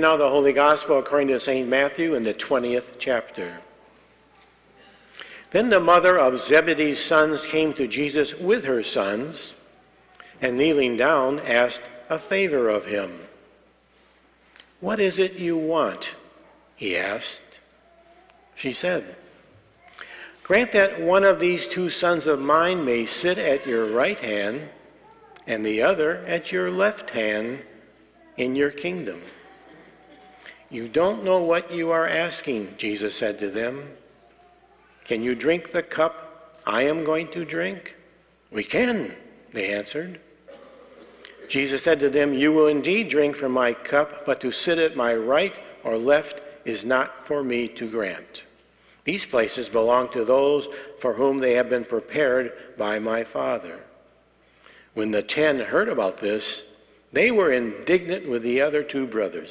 Now the Holy Gospel according to St. Matthew in the 20th chapter. Then the mother of Zebedee's sons came to Jesus with her sons, and kneeling down, asked a favor of him. What is it you want? he asked. She said, Grant that one of these two sons of mine may sit at your right hand and the other at your left hand in your kingdom. You don't know what you are asking, Jesus said to them. Can you drink the cup I am going to drink? We can, they answered. Jesus said to them, You will indeed drink from my cup, but to sit at my right or left is not for me to grant. These places belong to those for whom they have been prepared by my Father. When the ten heard about this, they were indignant with the other two brothers.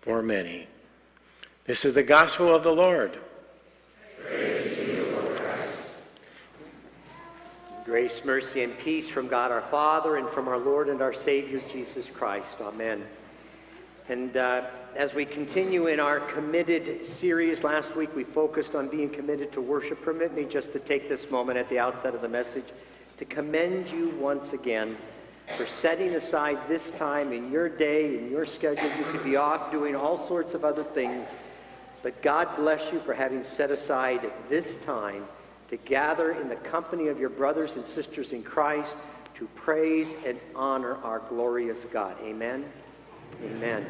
for many. This is the gospel of the Lord. Grace, mercy, and peace from God our Father and from our Lord and our Savior Jesus Christ. Amen. And uh, as we continue in our committed series, last week we focused on being committed to worship. Permit me just to take this moment at the outset of the message to commend you once again for setting aside this time in your day, in your schedule. You could be off doing all sorts of other things. But God bless you for having set aside this time to gather in the company of your brothers and sisters in Christ to praise and honor our glorious God. Amen. Amen.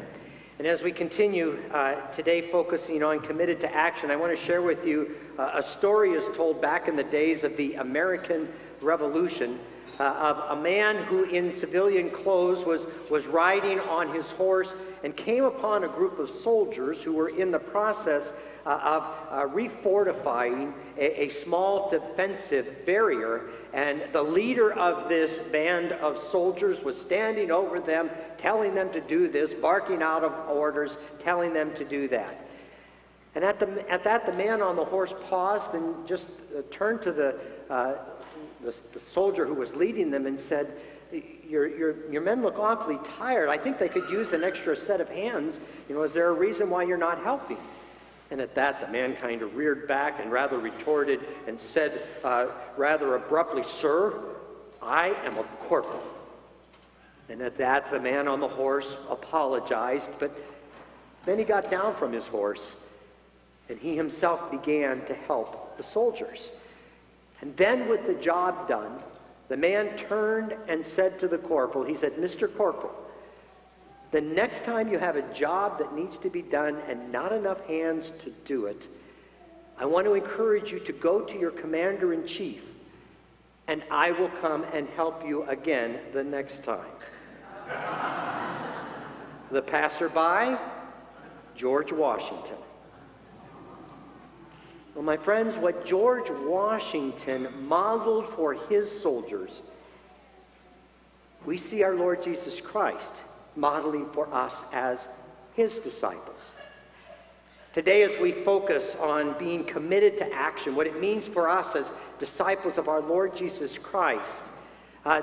And as we continue uh, today focusing on committed to action, I want to share with you uh, a story is told back in the days of the American Revolution uh, of a man who, in civilian clothes, was, was riding on his horse and came upon a group of soldiers who were in the process uh, of uh, refortifying a, a, small defensive barrier. And the leader of this band of soldiers was standing over them, telling them to do this, barking out of orders, telling them to do that. And at, the, at that, the man on the horse paused and just uh, turned to the, uh, the, the soldier who was leading them and said, your, your, your men look awfully tired. I think they could use an extra set of hands. You know, is there a reason why you're not helping? And at that, the man kind of reared back and rather retorted and said uh, rather abruptly, Sir, I am a corporal. And at that, the man on the horse apologized, but then he got down from his horse and he himself began to help the soldiers. And then, with the job done, the man turned and said to the corporal, he said, Mr. Corporal, the next time you have a job that needs to be done and not enough hands to do it, I want to encourage you to go to your commander in chief, and I will come and help you again the next time. the passerby, George Washington. Well, my friends, what George Washington modeled for his soldiers, we see our Lord Jesus Christ modeling for us as his disciples. Today, as we focus on being committed to action, what it means for us as disciples of our Lord Jesus Christ, uh,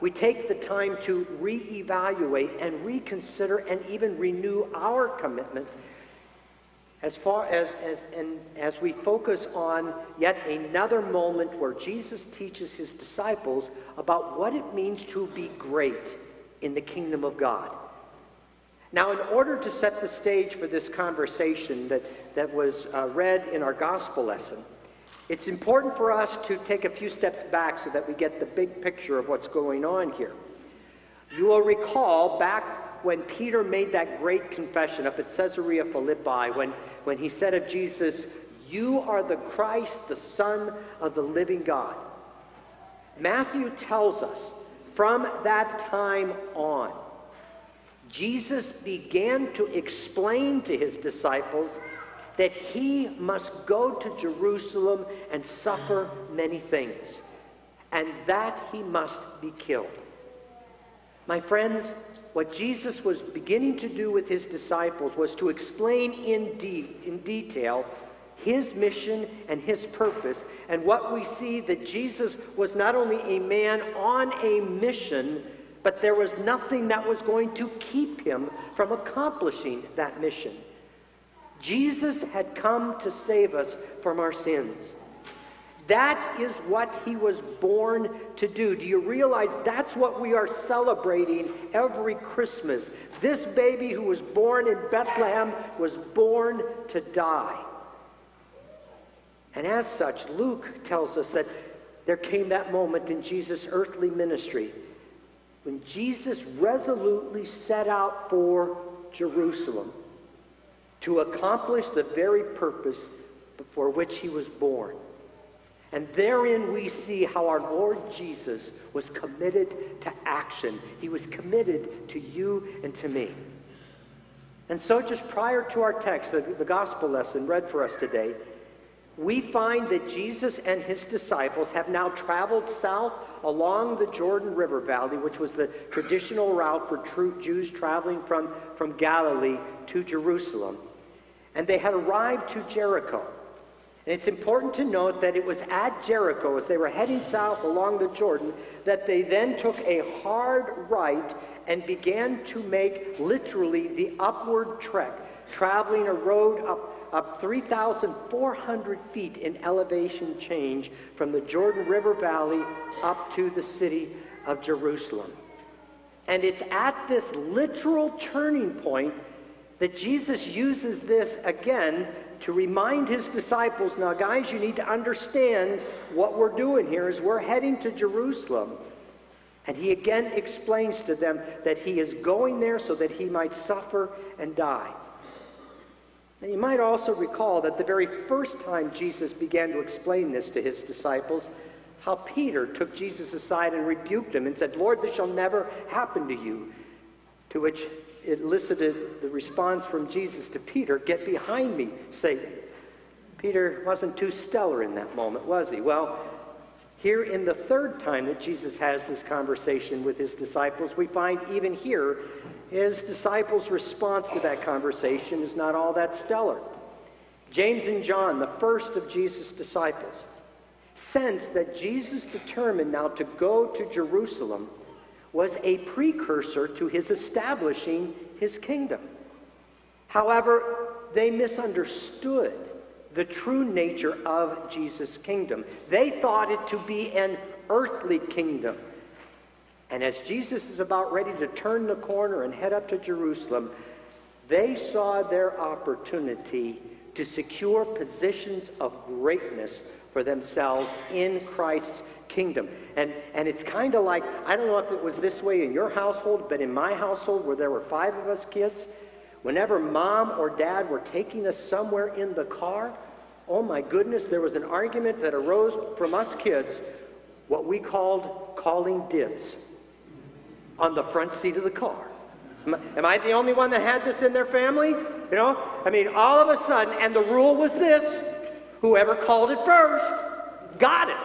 we take the time to reevaluate and reconsider and even renew our commitment as far as, as, and as we focus on yet another moment where Jesus teaches his disciples about what it means to be great in the kingdom of God. Now, in order to set the stage for this conversation that, that was uh, read in our gospel lesson, it's important for us to take a few steps back so that we get the big picture of what's going on here. You will recall back when Peter made that great confession up at Caesarea Philippi, when, when he said of Jesus, You are the Christ, the Son of the living God. Matthew tells us from that time on, Jesus began to explain to his disciples that he must go to Jerusalem and suffer many things, and that he must be killed. My friends, what Jesus was beginning to do with his disciples was to explain in, de- in detail his mission and his purpose. And what we see that Jesus was not only a man on a mission, but there was nothing that was going to keep him from accomplishing that mission. Jesus had come to save us from our sins. That is what he was born to do. Do you realize that's what we are celebrating every Christmas? This baby who was born in Bethlehem was born to die. And as such, Luke tells us that there came that moment in Jesus' earthly ministry when Jesus resolutely set out for Jerusalem to accomplish the very purpose for which he was born. And therein we see how our Lord Jesus was committed to action. He was committed to you and to me. And so, just prior to our text, the, the gospel lesson read for us today, we find that Jesus and his disciples have now traveled south along the Jordan River Valley, which was the traditional route for true Jews traveling from, from Galilee to Jerusalem. And they had arrived to Jericho. And it's important to note that it was at Jericho, as they were heading south along the Jordan, that they then took a hard right and began to make literally the upward trek, traveling a road up, up 3,400 feet in elevation change from the Jordan River Valley up to the city of Jerusalem. And it's at this literal turning point that Jesus uses this again to remind his disciples now, guys, you need to understand what we're doing here is we're heading to Jerusalem. And he again explains to them that he is going there so that he might suffer and die. And you might also recall that the very first time Jesus began to explain this to his disciples, how Peter took Jesus aside and rebuked him and said, Lord, this shall never happen to you. To which it elicited the response from Jesus to Peter, Get behind me, Satan. Peter wasn't too stellar in that moment, was he? Well, here in the third time that Jesus has this conversation with his disciples, we find even here his disciples' response to that conversation is not all that stellar. James and John, the first of Jesus' disciples, sensed that Jesus determined now to go to Jerusalem was a precursor to his establishing his kingdom. However, they misunderstood the true nature of Jesus' kingdom. They thought it to be an earthly kingdom. And as Jesus is about ready to turn the corner and head up to Jerusalem, they saw their opportunity to secure positions of greatness for themselves in Christ's kingdom. And, and it's kind of like, I don't know if it was this way in your household, but in my household, where there were five of us kids, whenever mom or dad were taking us somewhere in the car, oh my goodness, there was an argument that arose from us kids, what we called calling dibs on the front seat of the car. Am I, am I the only one that had this in their family? You know? I mean, all of a sudden, and the rule was this whoever called it first got it.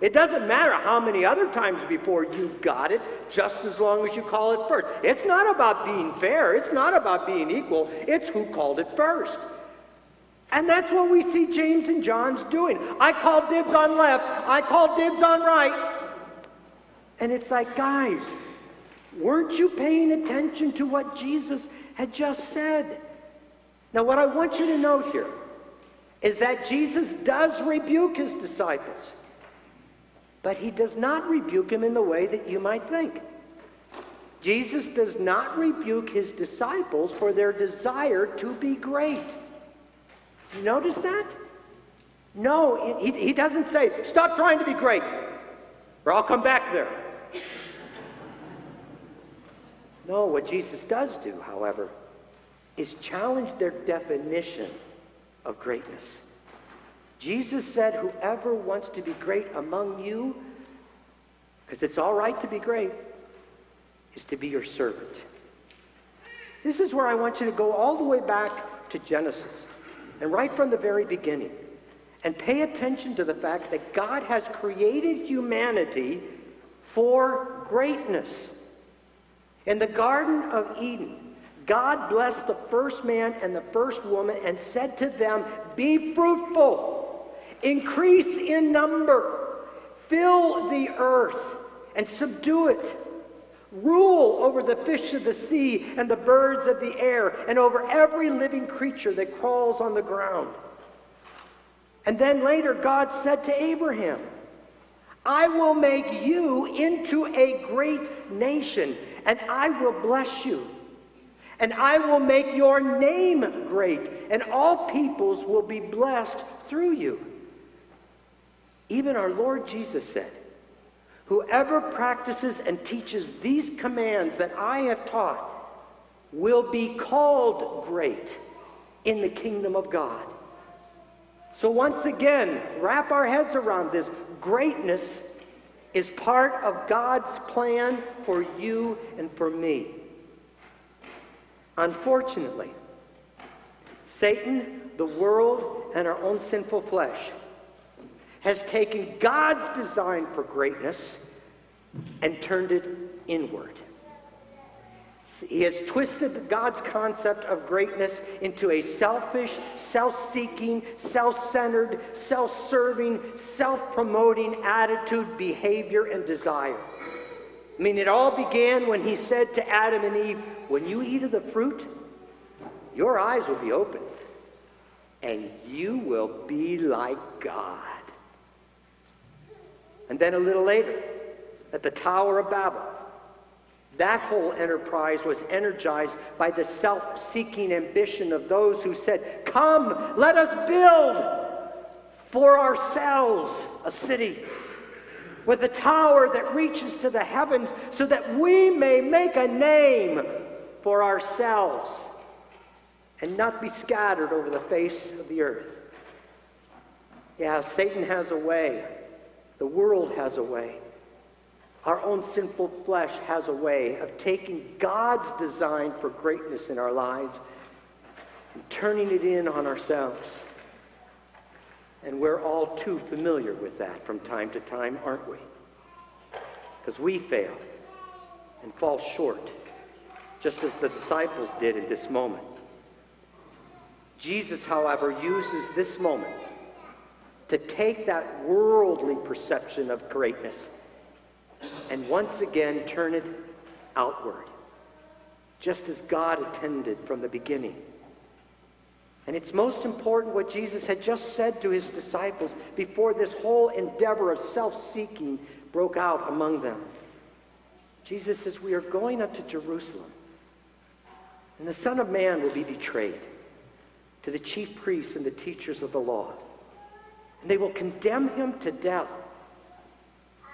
It doesn't matter how many other times before you got it, just as long as you call it first. It's not about being fair, it's not about being equal, it's who called it first. And that's what we see James and John's doing. I call dibs on left, I call dibs on right. And it's like, guys, weren't you paying attention to what Jesus had just said? Now, what I want you to note here is that Jesus does rebuke his disciples. But he does not rebuke him in the way that you might think. Jesus does not rebuke his disciples for their desire to be great. You notice that? No, he, he doesn't say, stop trying to be great, or I'll come back there. No, what Jesus does do, however, is challenge their definition of greatness. Jesus said, Whoever wants to be great among you, because it's all right to be great, is to be your servant. This is where I want you to go all the way back to Genesis and right from the very beginning and pay attention to the fact that God has created humanity for greatness. In the Garden of Eden, God blessed the first man and the first woman and said to them, Be fruitful, increase in number, fill the earth, and subdue it. Rule over the fish of the sea and the birds of the air, and over every living creature that crawls on the ground. And then later, God said to Abraham, I will make you into a great nation, and I will bless you. And I will make your name great, and all peoples will be blessed through you. Even our Lord Jesus said, Whoever practices and teaches these commands that I have taught will be called great in the kingdom of God. So, once again, wrap our heads around this. Greatness is part of God's plan for you and for me. Unfortunately, Satan, the world, and our own sinful flesh has taken God's design for greatness and turned it inward. He has twisted God's concept of greatness into a selfish, self seeking, self centered, self serving, self promoting attitude, behavior, and desire. I mean, it all began when he said to Adam and Eve, When you eat of the fruit, your eyes will be opened, and you will be like God. And then a little later, at the Tower of Babel, that whole enterprise was energized by the self seeking ambition of those who said, Come, let us build for ourselves a city with a tower that reaches to the heavens so that we may make a name for ourselves and not be scattered over the face of the earth. Yeah, Satan has a way. The world has a way. Our own sinful flesh has a way of taking God's design for greatness in our lives and turning it in on ourselves. And we're all too familiar with that from time to time, aren't we? Because we fail and fall short, just as the disciples did in this moment. Jesus, however, uses this moment to take that worldly perception of greatness and once again turn it outward, just as God intended from the beginning. And it's most important what Jesus had just said to his disciples before this whole endeavor of self seeking broke out among them. Jesus says, We are going up to Jerusalem, and the Son of Man will be betrayed to the chief priests and the teachers of the law. And they will condemn him to death.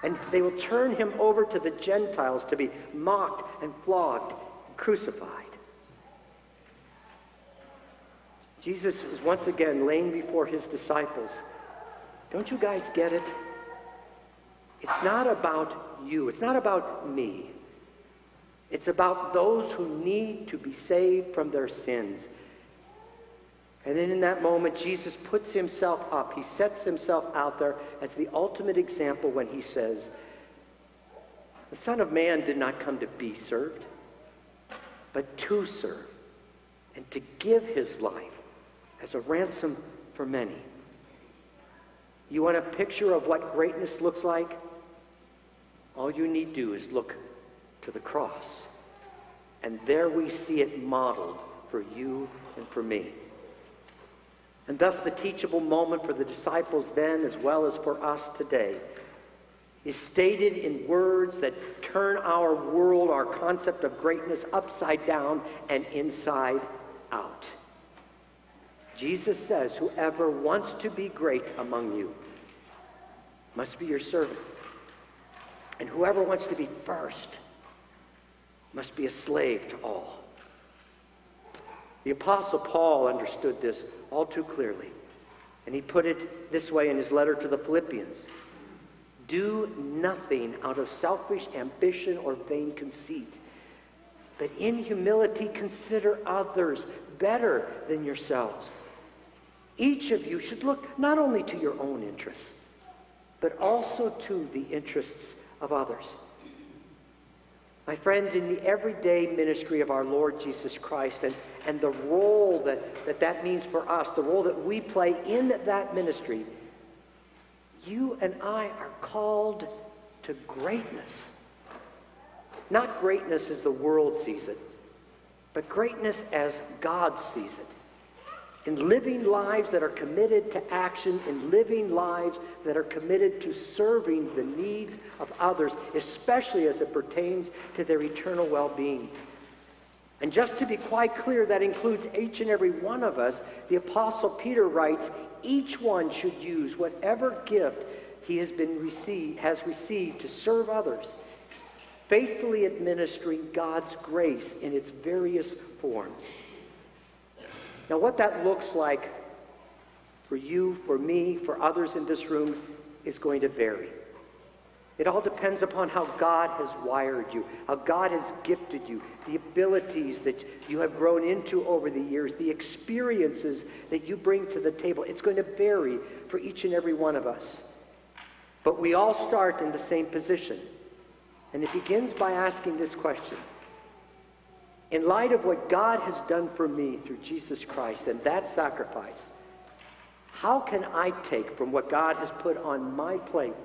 And they will turn him over to the Gentiles to be mocked and flogged and crucified. Jesus is once again laying before his disciples. Don't you guys get it? It's not about you. It's not about me. It's about those who need to be saved from their sins. And then in that moment, Jesus puts himself up. He sets himself out there as the ultimate example when he says, The Son of Man did not come to be served, but to serve, and to give his life as a ransom for many. You want a picture of what greatness looks like? All you need do is look to the cross. And there we see it modeled for you and for me. And thus, the teachable moment for the disciples then, as well as for us today, is stated in words that turn our world, our concept of greatness, upside down and inside out. Jesus says, Whoever wants to be great among you must be your servant. And whoever wants to be first must be a slave to all. The Apostle Paul understood this all too clearly. And he put it this way in his letter to the Philippians Do nothing out of selfish ambition or vain conceit. but in humility consider others better than yourselves. Each of you should look not only to your own interests, but also to the interests of others. My friends, in the everyday ministry of our Lord Jesus Christ and, and the role that, that that means for us, the role that we play in that ministry, you and I are called to greatness. Not greatness as the world sees it, but greatness as God sees it in living lives that are committed to action, in living lives that are committed to serving the needs of others, especially as it pertains to their eternal well being. And just to be quite clear, that includes each and every one of us. The Apostle Peter writes, each one should use whatever gift he has, been received, has received to serve others, faithfully administering God's grace in its various forms. Now, what that looks like for you, for me, for others in this room is going to vary. It all depends upon how God has wired you, how God has gifted you, the abilities that you have grown into over the years, the experiences that you bring to the table. It's going to vary for each and every one of us. But we all start in the same position. And it begins by asking this question in light of what God has done for me through Jesus Christ and that sacrifice, how can I take from what God has put on my plate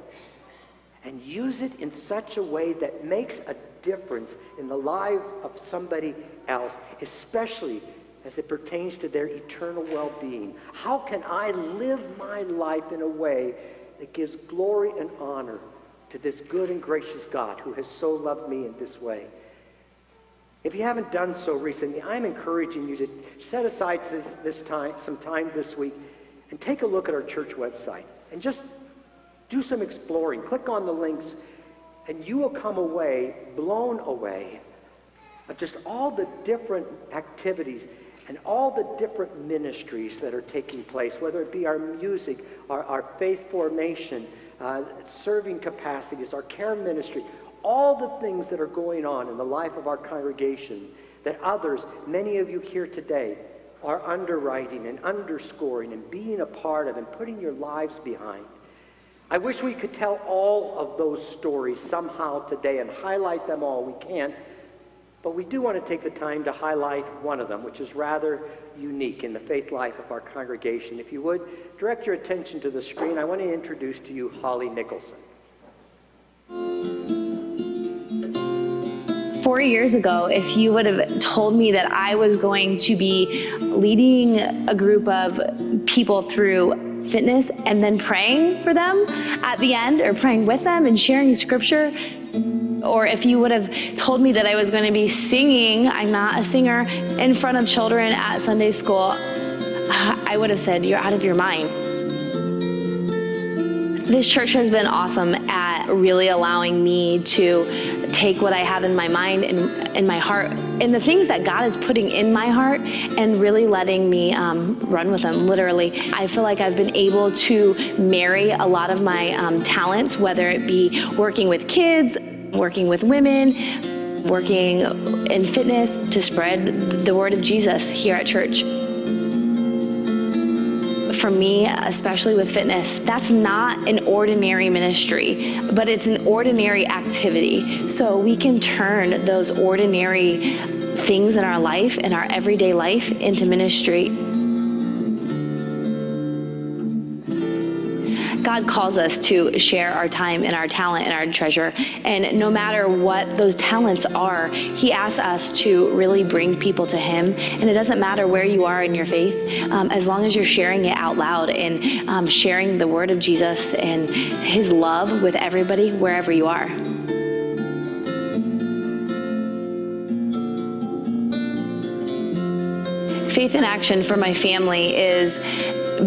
and use it in such a way that makes a difference in the life of somebody else, especially as it pertains to their eternal well being? How can I live my life in a way that gives glory and honor to this good and gracious God who has so loved me in this way? If you haven't done so recently, I'm encouraging you to set aside this, this time, some time this week and take a look at our church website and just do some exploring. Click on the links, and you will come away blown away of just all the different activities and all the different ministries that are taking place, whether it be our music, our, our faith formation, uh, serving capacities, our care ministry, all the things that are going on in the life of our congregation that others, many of you here today, are underwriting and underscoring and being a part of and putting your lives behind. I wish we could tell all of those stories somehow today and highlight them all. We can't. But we do want to take the time to highlight one of them, which is rather unique in the faith life of our congregation. If you would, direct your attention to the screen. I want to introduce to you Holly Nicholson. Four years ago, if you would have told me that I was going to be leading a group of people through fitness and then praying for them at the end or praying with them and sharing scripture, or if you would have told me that I was going to be singing, I'm not a singer, in front of children at Sunday school, I would have said, You're out of your mind. This church has been awesome at really allowing me to take what I have in my mind and in my heart and the things that God is putting in my heart and really letting me um, run with them, literally. I feel like I've been able to marry a lot of my um, talents, whether it be working with kids, working with women, working in fitness to spread the word of Jesus here at church for me, especially with fitness, that's not an ordinary ministry, but it's an ordinary activity. So we can turn those ordinary things in our life, in our everyday life, into ministry. God calls us to share our time and our talent and our treasure. And no matter what those talents are, He asks us to really bring people to Him. And it doesn't matter where you are in your faith, um, as long as you're sharing it out loud and um, sharing the word of Jesus and His love with everybody wherever you are. Faith in action for my family is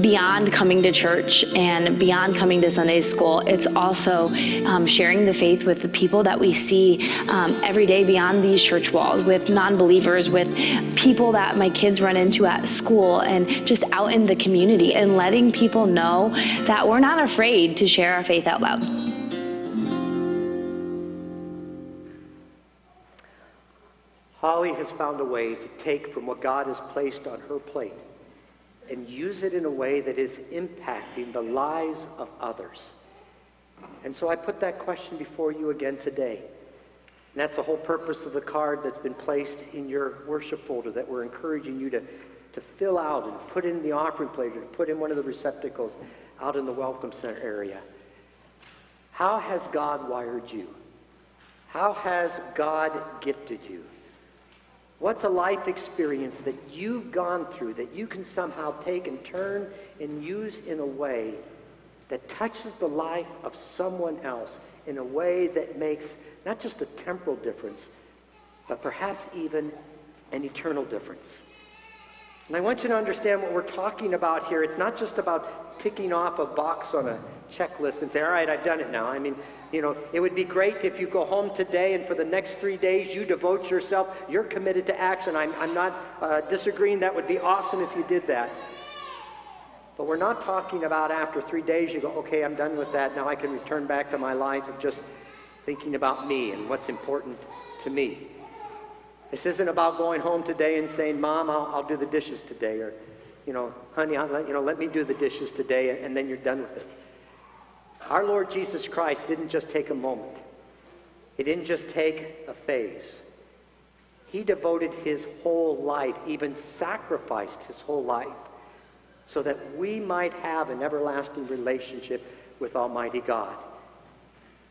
beyond coming to church and beyond coming to Sunday school, it's also um, sharing the faith with the people that we see um, every day beyond these church walls, with non believers, with people that my kids run into at school, and just out in the community, and letting people know that we're not afraid to share our faith out loud. Holly has found a way to take from what God has placed on her plate and use it in a way that is impacting the lives of others. And so I put that question before you again today. And that's the whole purpose of the card that's been placed in your worship folder that we're encouraging you to, to fill out and put in the offering plate or put in one of the receptacles out in the Welcome Center area. How has God wired you? How has God gifted you? What's a life experience that you've gone through that you can somehow take and turn and use in a way that touches the life of someone else in a way that makes not just a temporal difference, but perhaps even an eternal difference? And I want you to understand what we're talking about here. It's not just about ticking off a box on a checklist and say, all right, I've done it now. I mean, you know, it would be great if you go home today and for the next three days you devote yourself, you're committed to action. I'm, I'm not uh, disagreeing. That would be awesome if you did that. But we're not talking about after three days you go, okay, I'm done with that. Now I can return back to my life of just thinking about me and what's important to me. This isn't about going home today and saying, Mom, I'll, I'll do the dishes today, or, you know, honey, I'll let, you know, let me do the dishes today, and then you're done with it. Our Lord Jesus Christ didn't just take a moment. He didn't just take a phase. He devoted his whole life, even sacrificed his whole life, so that we might have an everlasting relationship with Almighty God.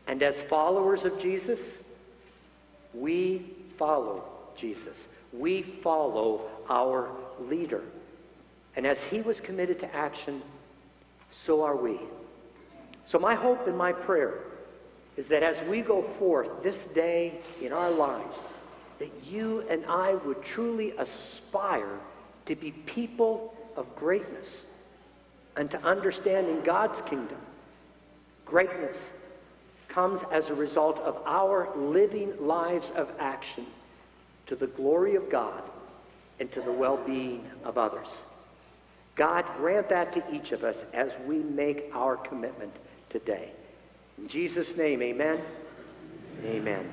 And as followers of Jesus, we follow Jesus. We follow our leader. And as he was committed to action, so are we. So, my hope and my prayer is that as we go forth this day in our lives, that you and I would truly aspire to be people of greatness and to understanding God's kingdom. Greatness comes as a result of our living lives of action to the glory of God and to the well being of others. God, grant that to each of us as we make our commitment today. In Jesus' name, amen. Amen.